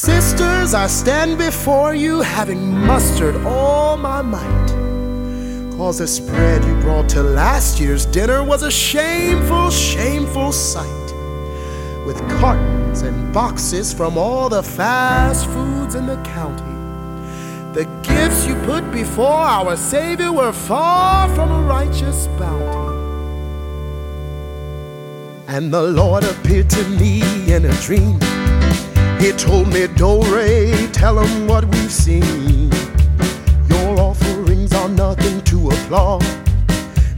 Sisters, I stand before you having mustered all my might. Cause the spread you brought to last year's dinner was a shameful, shameful sight. With cartons and boxes from all the fast foods in the county. The gifts you put before our Savior were far from a righteous bounty. And the Lord appeared to me in a dream. He told me, Doe Rae, tell him what we've seen. Your offerings are nothing to applaud.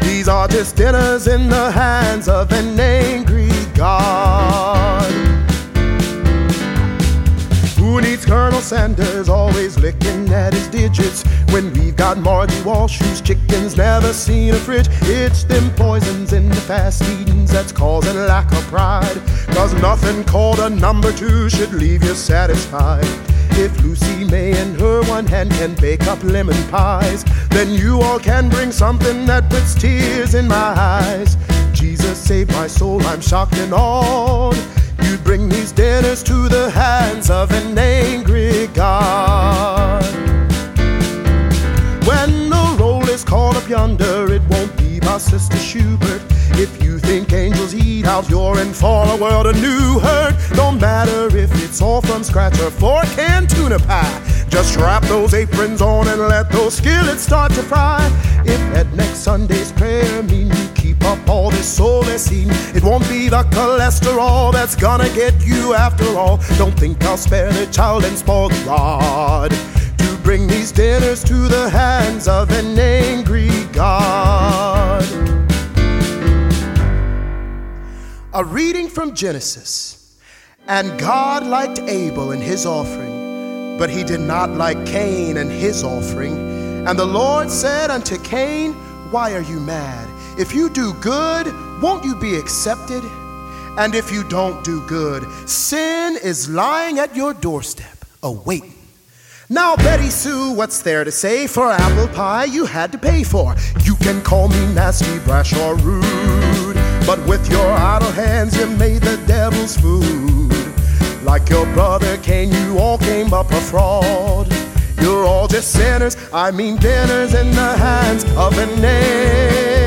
These are just dinners in the hands of an angry God. Who needs Colonel Sanders always licking at his digits when we've got Margie Walsh whose chickens never seen a fridge? It's them poisons in the fast eatings that's causing lack of pride. Cause nothing called a number two should leave you satisfied. If Lucy May and her one hand can bake up lemon pies, then you all can bring something that puts tears in my eyes. Jesus saved my soul, I'm shocked and awed. You'd bring these dinners to the hands of an angry it won't be by Sister Schubert. If you think angels eat out, you're in for a world of new hurt. Don't matter if it's all from scratch or fork and tuna pie. Just wrap those aprons on and let those skillets start to fry. If at next Sunday's prayer mean you keep up all this soulless eating, it won't be the cholesterol that's gonna get you after all. Don't think I'll spare the child and spoil the rod to bring these dinners to the hands of an A reading from Genesis. And God liked Abel and his offering, but he did not like Cain and his offering. And the Lord said unto Cain, Why are you mad? If you do good, won't you be accepted? And if you don't do good, sin is lying at your doorstep, awaiting. Now, Betty Sue, what's there to say? For apple pie you had to pay for. You can call me nasty, brash, or rude. But with your idle hands, you made the devil's food. Like your brother Cain, you all came up a fraud. You're all just sinners, I mean dinners in the hands of an angel.